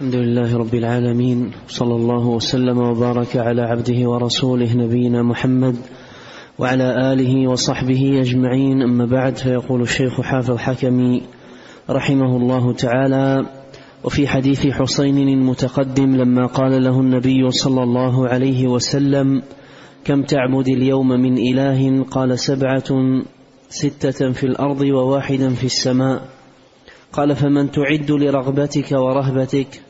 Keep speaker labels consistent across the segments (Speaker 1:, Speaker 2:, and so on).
Speaker 1: الحمد لله رب العالمين صلى الله وسلم وبارك على عبده ورسوله نبينا محمد وعلى آله وصحبه أجمعين. أما بعد فيقول الشيخ حافظ حكمي رحمه الله تعالى وفي حديث حسين المتقدم لما قال له النبي صلى الله عليه وسلم كم تعبد اليوم من إله؟ قال سبعة ستة في الأرض وواحدا في السماء. قال فمن تعد لرغبتك ورهبتك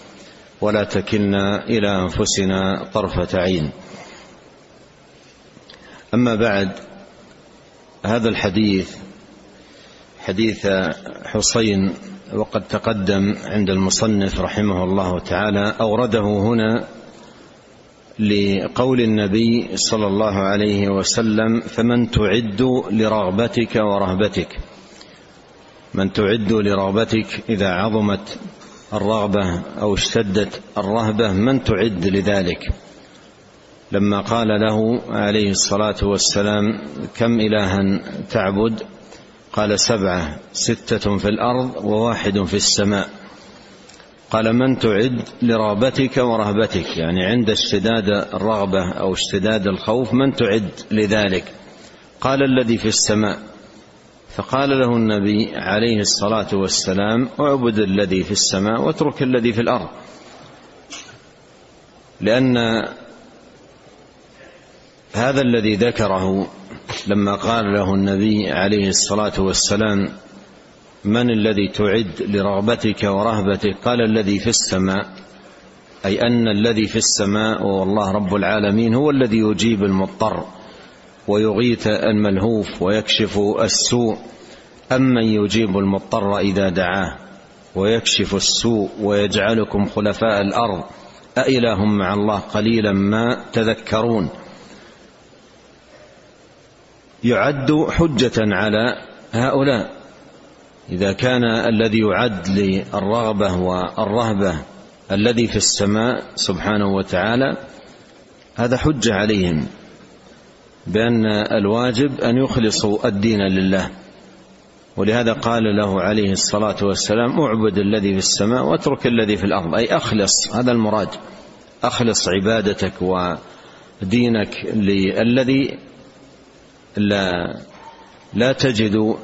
Speaker 2: ولا تكلنا إلى أنفسنا طرفة عين. أما بعد هذا الحديث حديث حسين وقد تقدم عند المصنف رحمه الله تعالى أورده هنا لقول النبي صلى الله عليه وسلم فمن تعد لرغبتك ورهبتك. من تعد لرغبتك إذا عظمت الرغبة أو اشتدت الرهبة من تعد لذلك. لما قال له عليه الصلاة والسلام كم إلها تعبد؟ قال سبعة ستة في الأرض وواحد في السماء. قال من تعد لرغبتك ورهبتك يعني عند اشتداد الرغبة أو اشتداد الخوف من تعد لذلك. قال الذي في السماء. فقال له النبي عليه الصلاة والسلام اعبد الذي في السماء واترك الذي في الأرض. لأن هذا الذي ذكره لما قال له النبي عليه الصلاة والسلام من الذي تعد لرغبتك ورهبتك؟ قال الذي في السماء. أي أن الذي في السماء والله رب العالمين هو الذي يجيب المضطر. ويغيث الملهوف ويكشف السوء أمن يجيب المضطر إذا دعاه ويكشف السوء ويجعلكم خلفاء الأرض أإله مع الله قليلا ما تذكرون. يعد حجة على هؤلاء. إذا كان الذي يعد للرغبة والرهبة الذي في السماء سبحانه وتعالى هذا حجة عليهم. بأن الواجب أن يخلصوا الدين لله. ولهذا قال له عليه الصلاة والسلام اعبد الذي في السماء واترك الذي في الأرض. أي أخلص هذا المراد. أخلص عبادتك ودينك للذي لا لا تجد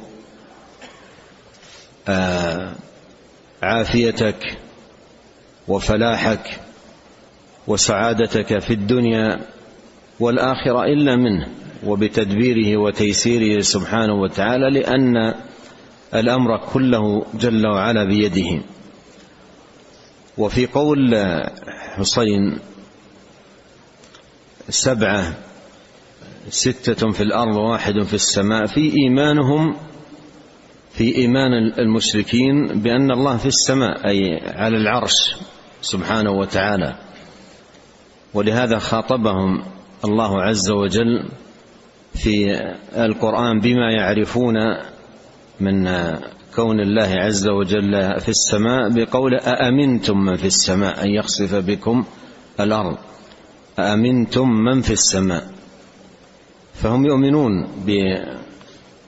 Speaker 2: آه، عافيتك وفلاحك وسعادتك في الدنيا والآخرة إلا منه وبتدبيره وتيسيره سبحانه وتعالى لأن الأمر كله جل وعلا بيده. وفي قول حسين سبعة ستة في الأرض وواحد في السماء في إيمانهم في إيمان المشركين بأن الله في السماء أي على العرش سبحانه وتعالى. ولهذا خاطبهم الله عز وجل في القرآن بما يعرفون من كون الله عز وجل في السماء بقول أأمنتم من في السماء؟ أن يخسف بكم الأرض. أأمنتم من في السماء؟ فهم يؤمنون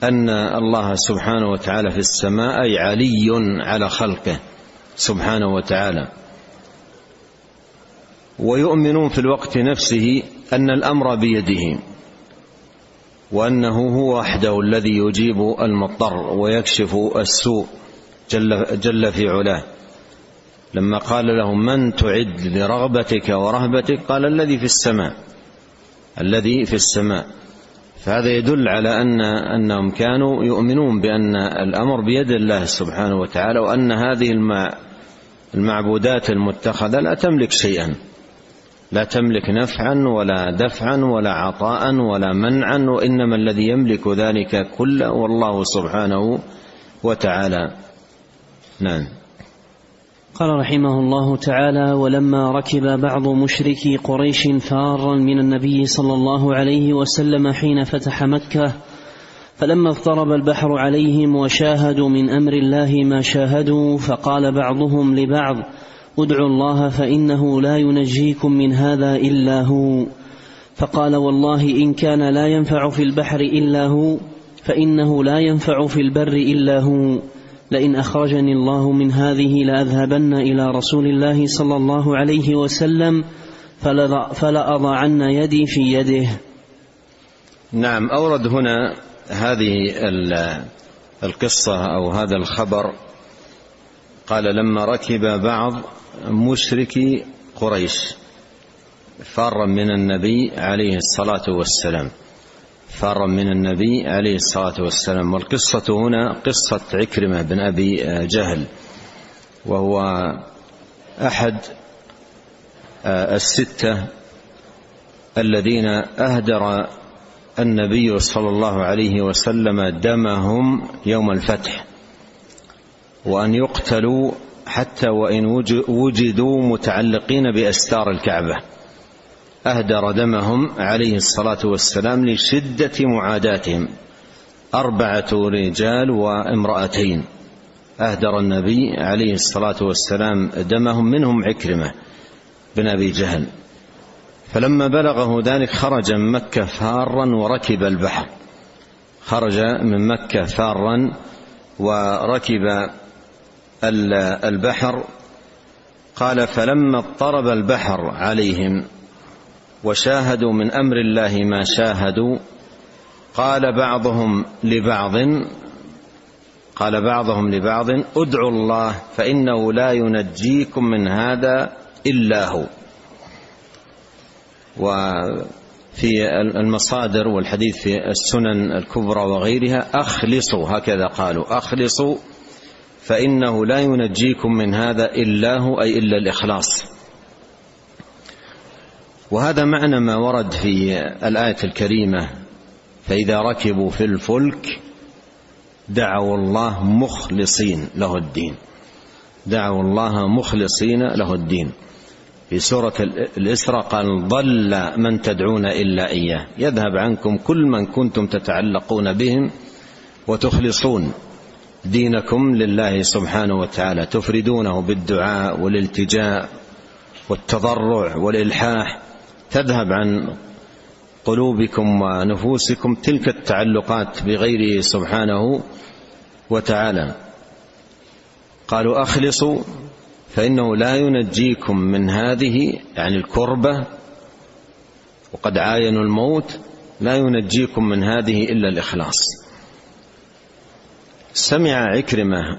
Speaker 2: أن الله سبحانه وتعالى في السماء أي علي على خلقه سبحانه وتعالى. ويؤمنون في الوقت نفسه أن الأمر بيده وأنه هو وحده الذي يجيب المضطر ويكشف السوء جل, جل في علاه. لما قال له من تعد لرغبتك ورهبتك قال الذي في السماء الذي في السماء. فهذا يدل على أن أنهم كانوا يؤمنون بأن الأمر بيد الله سبحانه وتعالى وأن هذه المعبودات المتخذة لا تملك شيئا. لا تملك نفعا ولا دفعا ولا عطاء ولا منعا وإنما الذي يملك ذلك كله والله سبحانه وتعالى. نعم.
Speaker 1: قال رحمه الله تعالى ولما ركب بعض مشركي قريش فارا من النبي صلى الله عليه وسلم حين فتح مكة فلما اضطرب البحر عليهم وشاهدوا من أمر الله ما شاهدوا فقال بعضهم لبعض ادعوا الله فانه لا ينجيكم من هذا الا هو فقال والله ان كان لا ينفع في البحر الا هو فانه لا ينفع في البر الا هو لئن اخرجني الله من هذه لاذهبن إلى رسول الله صلى الله عليه وسلم فلاضعن يدي في يده
Speaker 2: نعم أورد هنا هذه القصة أو هذا الخبر. قال لما ركب بعض مشركي قريش فارا من النبي عليه الصلاة والسلام. فارا من النبي عليه الصلاة والسلام. والقصة هنا قصة عكرمة بن أبي جهل وهو أحد الستة الذين أهدر النبي صلى الله عليه وسلم دمهم يوم الفتح وأن يقتلوا حتى وإن وجدوا متعلقين بأستار الكعبة. أهدر دمهم عليه الصلاة والسلام لشدة معاداتهم. أربعة رجال وامرأتين. أهدر النبي عليه الصلاة والسلام دمهم منهم عكرمة بن أبي جهل. فلما بلغه ذلك خرج من مكة فارا وركب البحر. خرج من مكة فارا وركب البحر قال فلما اضطرب البحر عليهم وشاهدوا من أمر الله ما شاهدوا قال بعضهم لبعض قال بعضهم لبعض ادعوا الله فإنه لا ينجيكم من هذا إلا هو. وفي المصادر والحديث في السنن الكبرى وغيرها أخلصوا هكذا قالوا أخلصوا فإنه لا ينجيكم من هذا إلا هو أي إلا الإخلاص. وهذا معنى ما ورد في الآية الكريمة فإذا ركبوا في الفلك دعوا الله مخلصين له الدين. دعوا الله مخلصين له الدين. في سورة الإسراء قال ضل من تدعون إلا إياه. يذهب عنكم كل من كنتم تتعلقون بهم وتخلصون. دينكم لله سبحانه وتعالى. تفردونه بالدعاء والالتجاء والتضرع والإلحاح. تذهب عن قلوبكم ونفوسكم تلك التعلقات بغيره سبحانه وتعالى. قالوا أخلصوا فإنه لا ينجيكم من هذه يعني الكربة وقد عاينوا الموت لا ينجيكم من هذه إلا الإخلاص. سمع عكرمة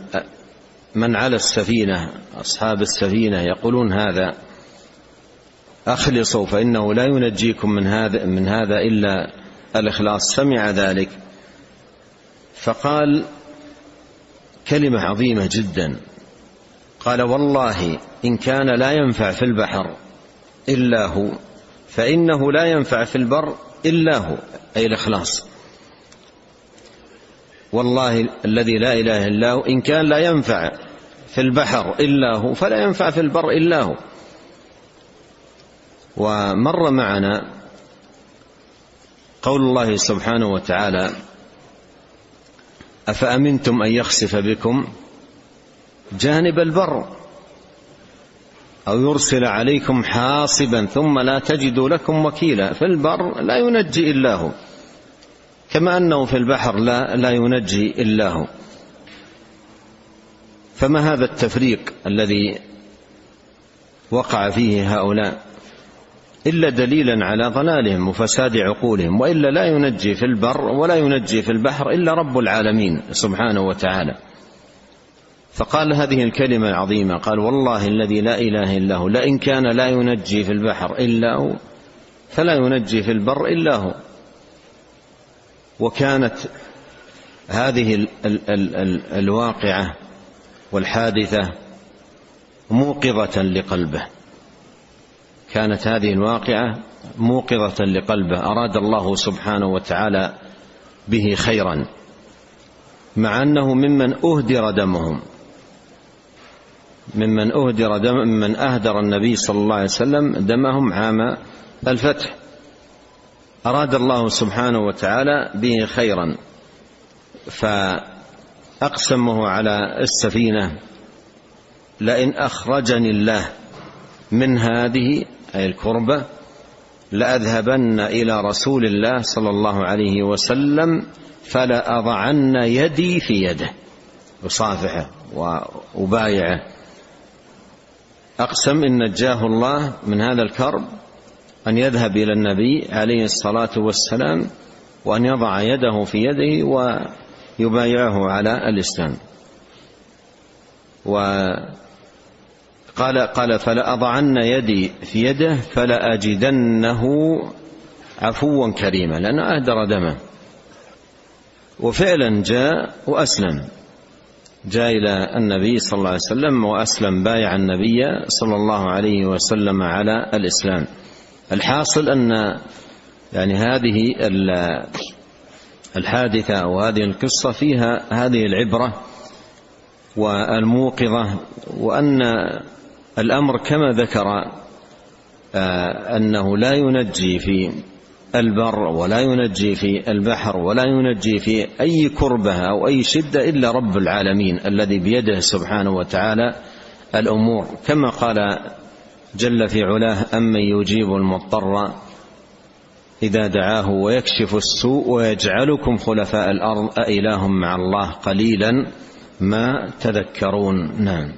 Speaker 2: من على السفينة أصحاب السفينة يقولون هذا أخلصوا فإنه لا ينجيكم من هذا من هذا إلا الإخلاص. سمع ذلك فقال كلمة عظيمة جدا قال والله إن كان لا ينفع في البحر إلا هو فإنه لا ينفع في البر إلا هو أي الإخلاص. والله الذي لا إله إلا هو إن كان لا ينفع في البحر إلا هو فلا ينفع في البر إلا هو. ومر معنا قول الله سبحانه وتعالى أفأمنتم أن يخسف بكم جانب البر أو يرسل عليكم حاصبا ثم لا تجدوا لكم وكيلا؟ في البر لا ينجي إلا هو. كما أنه في البحر لا لا ينجي إلا هو. فما هذا التفريق الذي وقع فيه هؤلاء إلا دليلا على ضلالهم وفساد عقولهم وإلا لا ينجي في البر ولا ينجي في البحر إلا رب العالمين سبحانه وتعالى. فقال هذه الكلمة العظيمة قال والله الذي لا إله إلا هو لئن كان لا ينجي في البحر إلا هو فلا ينجي في البر إلا هو. وكانت هذه ال ال ال ال الواقعة والحادثة موقظة لقلبه. كانت هذه الواقعة موقظة لقلبه. أراد الله سبحانه وتعالى به خيرا مع أنه ممن أهدر دمهم ممن أهدر دم ممن أهدر النبي صلى الله عليه وسلم دمهم عام الفتح. أراد الله سبحانه وتعالى به خيرا فأقسمه على السفينة لئن أخرجني الله من هذه أي الكربة لأذهبن إلى رسول الله صلى الله عليه وسلم فلأضعن يدي في يده أصافحه وأبايعه. أقسم إن نجاه الله من هذا الكرب أن يذهب إلى النبي عليه الصلاة والسلام وأن يضع يده في يده ويبايعه على الإسلام. وقال قال فلأضعن يدي في يده فلأجدنه عفوا كريما لأنه أهدر دمه. وفعلا جاء وأسلم. جاء إلى النبي صلى الله عليه وسلم وأسلم بايع النبي صلى الله عليه وسلم على الإسلام. الحاصل أن يعني هذه الحادثة وهذه القصة فيها هذه العبرة والموقظة وأن الأمر كما ذكر آه، أنه لا ينجي في البر ولا ينجي في البحر ولا ينجي في أي كربة أو أي شدة إلا رب العالمين الذي بيده سبحانه وتعالى الأمور. كما قال جل في علاه أمن يجيب المضطر إذا دعاه ويكشف السوء ويجعلكم خلفاء الأرض أإله مع الله قليلا ما تذكرون. نعم.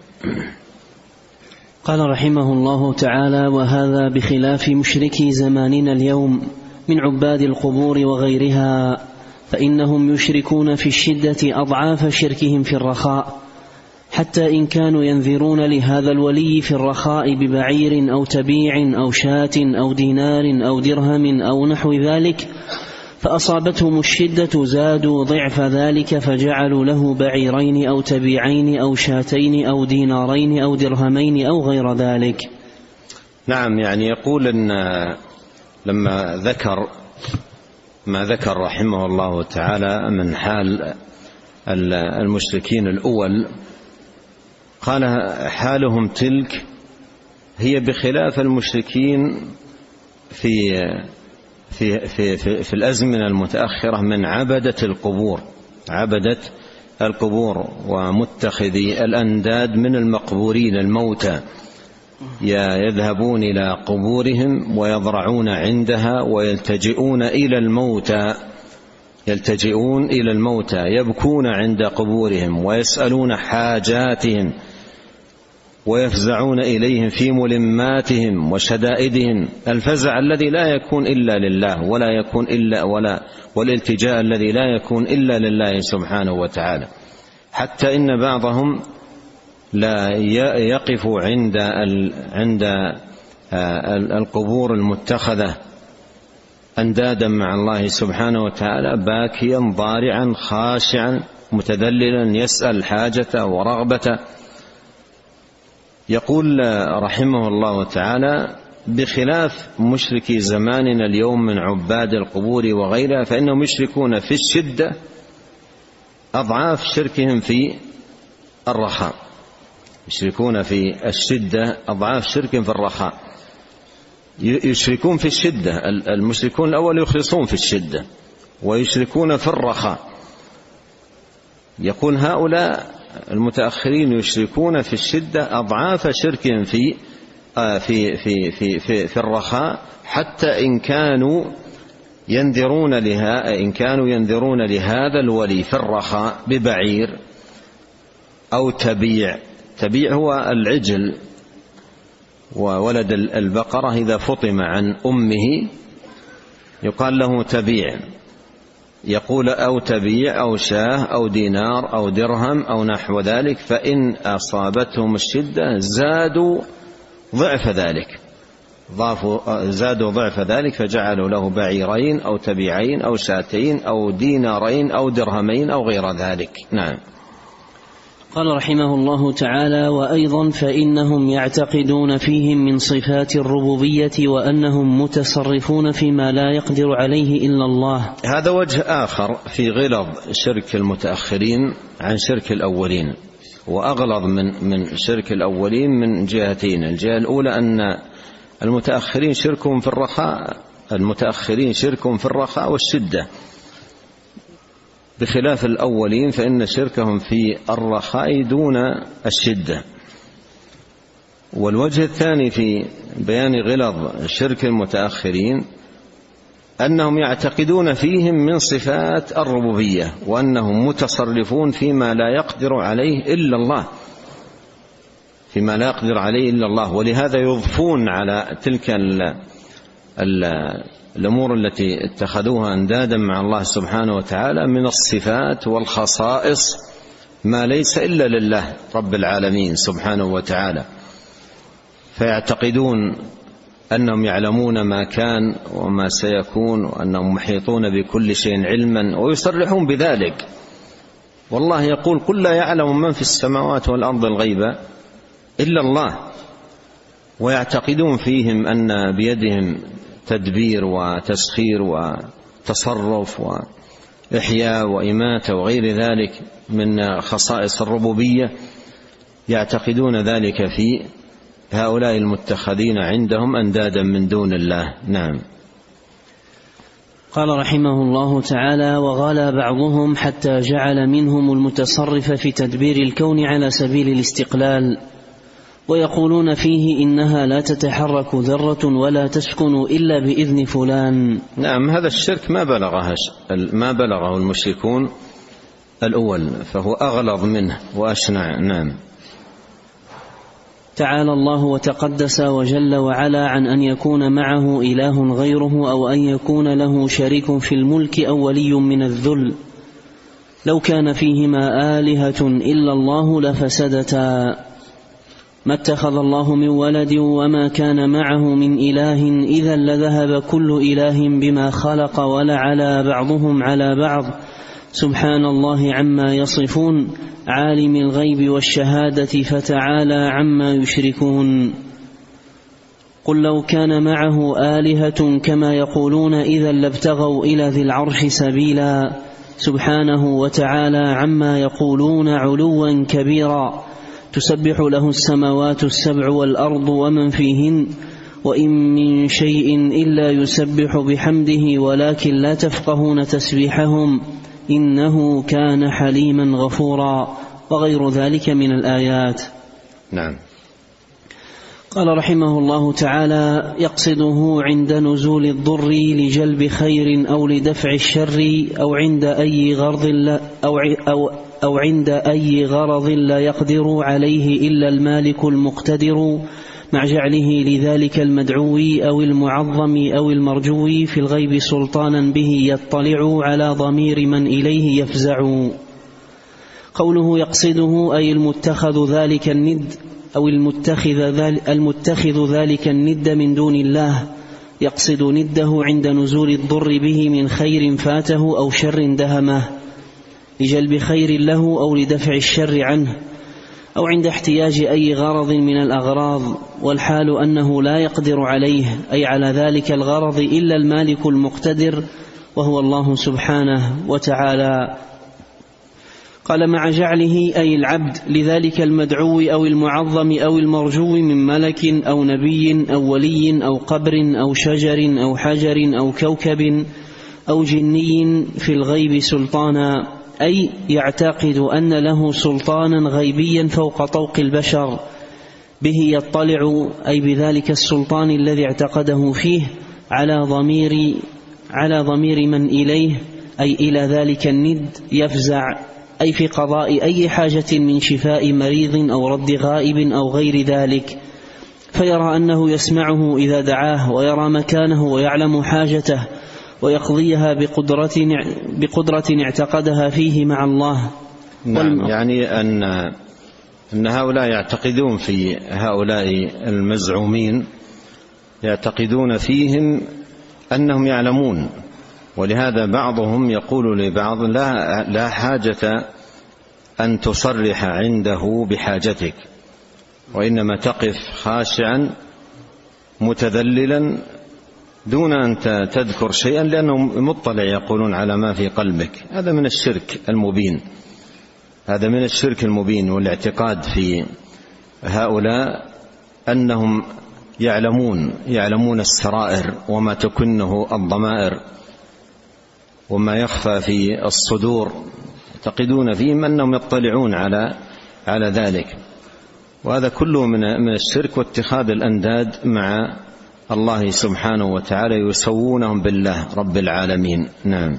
Speaker 1: قال رحمه الله تعالى وهذا بخلاف مشركي زماننا اليوم من عباد القبور وغيرها فإنهم يشركون في الشدة أضعاف شركهم في الرخاء حتى إن كانوا ينذرون لهذا الولي في الرخاء ببعير أو تبيع أو شاة أو دينار أو درهم أو نحو ذلك فأصابتهم الشدة زادوا ضعف ذلك فجعلوا له بعيرين أو تبيعين أو شاتين أو دينارين أو درهمين أو غير ذلك.
Speaker 2: نعم يعني يقول أن لما ذكر ما ذكر رحمه الله تعالى من حال المشركين الأول قال حالهم تلك هي بخلاف المشركين في في في في, في الأزمنة المتأخرة من عبدة القبور. عبدة القبور ومتخذي الأنداد من المقبورين الموتى. يذهبون إلى قبورهم ويضرعون عندها ويلتجئون إلى الموتى. يلتجئون إلى الموتى يبكون عند قبورهم ويسألون حاجاتهم. ويفزعون إليهم في ملماتهم وشدائدهم. الفزع الذي لا يكون إلا لله ولا يكون إلا ولا والالتجاء الذي لا يكون إلا لله سبحانه وتعالى. حتى إن بعضهم لا يقف عند عند القبور المتخذة أندادا مع الله سبحانه وتعالى باكيا ضارعا خاشعا متذللا يسأل حاجته ورغبته. يقول رحمه الله تعالى بخلاف مشركي زماننا اليوم من عباد القبور وغيرها فإنهم يشركون في الشدة أضعاف شركهم في الرخاء. يشركون في الشدة أضعاف شركهم في الرخاء. يشركون في الشدة المشركون الأول يخلصون في الشدة ويشركون في الرخاء. يقول هؤلاء المتأخرين يشركون في الشدة أضعاف شركهم في آه، في في في في, في الرخاء حتى إن كانوا ينذرون لها إن كانوا ينذرون لهذا الولي في الرخاء ببعير أو تبيع. تبيع هو العجل وولد البقرة إذا فطم عن أمه يقال له تبيع. يقول أو تبيع أو شاه أو دينار أو درهم أو نحو ذلك فإن أصابتهم الشدة زادوا ضعف ذلك. ضافوا زادوا ضعف ذلك فجعلوا له بعيرين أو تبيعين أو شاتين أو دينارين أو درهمين أو غير ذلك. نعم.
Speaker 1: قال رحمه الله تعالى وأيضا فإنهم يعتقدون فيهم من صفات الربوبية وأنهم متصرفون فيما لا يقدر عليه إلا الله.
Speaker 2: هذا وجه آخر في غلظ شرك المتأخرين عن شرك الأولين وأغلظ من من شرك الأولين من جهتين. الجهة الأولى أن المتأخرين شركهم في الرخاء المتأخرين شركهم في الرخاء والشدة. بخلاف الأولين فإن شركهم في الرخاء دون الشدة. والوجه الثاني في بيان غلظ شرك المتأخرين أنهم يعتقدون فيهم من صفات الربوبية وأنهم متصرفون فيما لا يقدر عليه إلا الله. فيما لا يقدر عليه إلا الله. ولهذا يضفون على تلك ال ال الأمور التي اتخذوها أندادا مع الله سبحانه وتعالى من الصفات والخصائص ما ليس إلا لله رب العالمين سبحانه وتعالى. فيعتقدون أنهم يعلمون ما كان وما سيكون وأنهم محيطون بكل شيء علما ويصرحون بذلك. والله يقول قل لا يعلم من في السماوات والأرض الغيب إلا الله. ويعتقدون فيهم أن بيدهم تدبير وتسخير وتصرف وإحياء وإماتة وغير ذلك من خصائص الربوبية يعتقدون ذلك في هؤلاء المتخذين عندهم أندادا من دون الله. نعم.
Speaker 1: قال رحمه الله تعالى وغلا بعضهم حتى جعل منهم المتصرف في تدبير الكون على سبيل الاستقلال ويقولون فيه إنها لا تتحرك ذرة ولا تسكن إلا بإذن فلان.
Speaker 2: نعم هذا الشرك ما بلغه ما بلغه المشركون الأول فهو أغلظ منه وأشنع. نعم.
Speaker 1: تعالى الله وتقدس وجل وعلا عن أن يكون معه إله غيره أو أن يكون له شريك في الملك أو ولي من الذل. لو كان فيهما آلهة إلا الله لفسدتا. ما اتخذ الله من ولد وما كان معه من إله إذا لذهب كل إله بما خلق ولعلى بعضهم على بعض. سبحان الله عما يصفون عالم الغيب والشهادة فتعالى عما يشركون. قل لو كان معه آلهة كما يقولون إذا لابتغوا إلى ذي العرش سبيلا. سبحانه وتعالى عما يقولون علوا كبيرا. تسبح له السماوات السبع والأرض ومن فيهن وإن من شيء إلا يسبح بحمده ولكن لا تفقهون تسبيحهم إنه كان حليما غفورا وغير ذلك من الآيات.
Speaker 2: نعم.
Speaker 1: قال رحمه الله تعالى يقصده عند نزول الضر لجلب خير أو لدفع الشر أو عند أي غرض لا أو أو أو عند أي غرض لا يقدر عليه إلا المالك المقتدر مع جعله لذلك المدعو أو المعظم أو المرجو في الغيب سلطانا به يطلع على ضمير من إليه يفزع. قوله يقصده أي المتخذ ذلك الند أو المتخذ ذلك, المتخذ ذلك الند من دون الله يقصد نده عند نزول الضر به من خير فاته أو شر دهمه. لجلب خير له أو لدفع الشر عنه أو عند احتياج أي غرض من الأغراض والحال أنه لا يقدر عليه أي على ذلك الغرض إلا المالك المقتدر وهو الله سبحانه وتعالى. قال مع جعله أي العبد لذلك المدعو أو المعظم أو المرجو من ملك أو نبي أو ولي أو قبر أو شجر أو حجر أو كوكب أو جني في الغيب سلطانا. أي يعتقد أن له سلطانا غيبيا فوق طوق البشر به يطلع أي بذلك السلطان الذي اعتقده فيه على ضمير على ضمير من إليه أي إلى ذلك الند يفزع أي في قضاء أي حاجة من شفاء مريض أو رد غائب أو غير ذلك. فيرى أنه يسمعه إذا دعاه ويرى مكانه ويعلم حاجته ويقضيها بقدرة بقدرة اعتقدها فيه مع الله.
Speaker 2: نعم يعني أن أن هؤلاء يعتقدون في هؤلاء المزعومين يعتقدون فيهم أنهم يعلمون. ولهذا بعضهم يقول لبعض لا لا حاجة أن تصرح عنده بحاجتك وإنما تقف خاشعا متذللا دون أن تذكر شيئا لأنه مطلع يقولون على ما في قلبك. هذا من الشرك المبين. هذا من الشرك المبين والاعتقاد في هؤلاء أنهم يعلمون يعلمون السرائر وما تكنه الضمائر وما يخفى في الصدور. يعتقدون فيهم أنهم يطلعون على على ذلك. وهذا كله من من الشرك واتخاذ الأنداد مع الله سبحانه وتعالى يسوونهم بالله رب العالمين. نعم.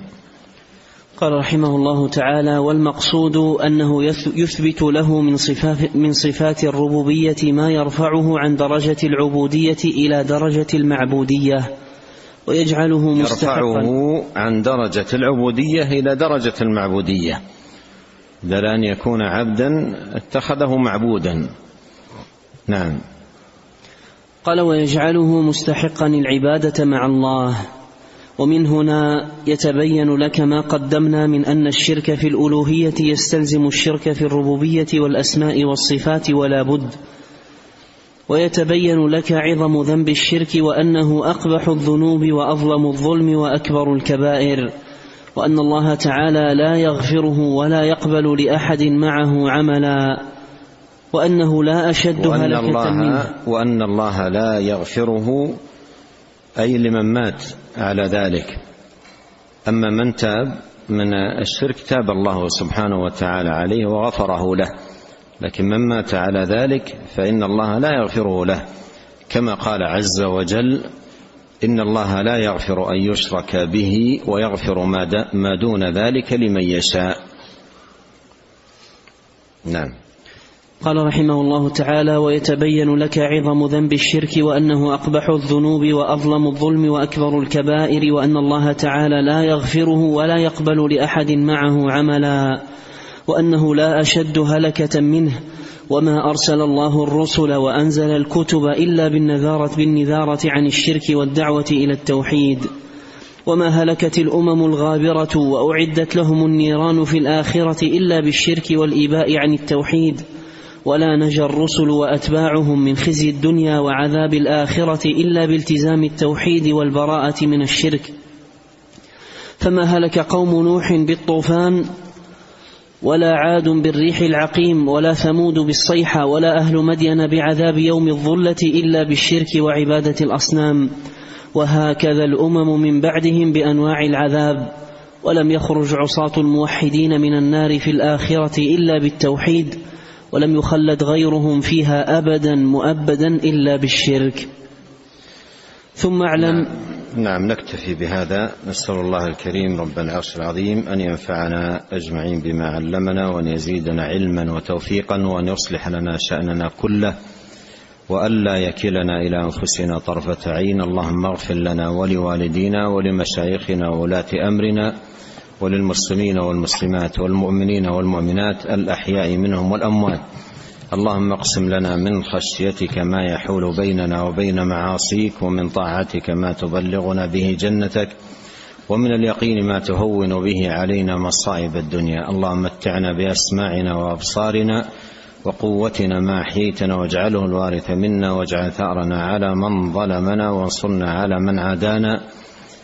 Speaker 1: قال رحمه الله تعالى والمقصود أنه يثبت له من صفات من صفات الربوبية ما يرفعه عن درجة العبودية إلى درجة المعبودية ويجعله
Speaker 2: مستحقا. يرفعه عن درجة العبودية إلى درجة المعبودية. بدل ان يكون عبدا اتخذه معبودا. نعم.
Speaker 1: قال ويجعله مستحقا العبادة مع الله. ومن هنا يتبين لك ما قدمنا من أن الشرك في الألوهية يستلزم الشرك في الربوبية والأسماء والصفات ولا بد. ويتبين لك عظم ذنب الشرك وأنه أقبح الذنوب وأظلم الظلم وأكبر الكبائر. وأن الله تعالى لا يغفره ولا يقبل لأحد معه عملا. وأنه لا أشد
Speaker 2: وأن هلكة الله منه. وأن الله لا يغفره أي لمن مات على ذلك. أما من تاب من الشرك تاب الله سبحانه وتعالى عليه وغفره له. لكن من مات على ذلك فإن الله لا يغفره له. كما قال عز وجل إن الله لا يغفر أن يشرك به ويغفر ما دون ذلك لمن يشاء. نعم.
Speaker 1: قال رحمه الله تعالى ويتبين لك عظم ذنب الشرك وأنه أقبح الذنوب وأظلم الظلم وأكبر الكبائر وأن الله تعالى لا يغفره ولا يقبل لأحد معه عملا وأنه لا أشد هلكة منه وما أرسل الله الرسل وأنزل الكتب إلا بالنذاره بالنذارة عن الشرك والدعوة إلى التوحيد وما هلكت الأمم الغابرة وأعدت لهم النيران في الآخرة إلا بالشرك والإيباء عن التوحيد ولا نجا الرسل وأتباعهم من خزي الدنيا وعذاب الآخرة إلا بالتزام التوحيد والبراءة من الشرك. فما هلك قوم نوح بالطوفان ولا عاد بالريح العقيم ولا ثمود بالصيحة ولا أهل مدين بعذاب يوم الظلة إلا بالشرك وعبادة الأصنام. وهكذا الأمم من بعدهم بأنواع العذاب. ولم يخرج عصاة الموحدين من النار في الآخرة إلا بالتوحيد. ولم يخلد غيرهم فيها ابدا مؤبدا إلا بالشرك. ثم اعلم
Speaker 2: نعم, نعم نكتفي بهذا. نسأل الله الكريم رب العرش العظيم أن ينفعنا أجمعين بما علمنا وأن يزيدنا علما وتوفيقا وأن يصلح لنا شأننا كله والا يكلنا إلى أنفسنا طرفة عين. اللهم اغفر لنا ولوالدينا ولمشايخنا وولاة أمرنا وللمسلمين والمسلمات والمؤمنين والمؤمنات الأحياء منهم والأموات. اللهم اقسم لنا من خشيتك ما يحول بيننا وبين معاصيك ومن طاعتك ما تبلغنا به جنتك ومن اليقين ما تهون به علينا مصائب الدنيا. اللهم متعنا بأسماعنا وأبصارنا وقوتنا ما احييتنا واجعله الوارث منا واجعل ثأرنا على من ظلمنا وانصرنا على من عادانا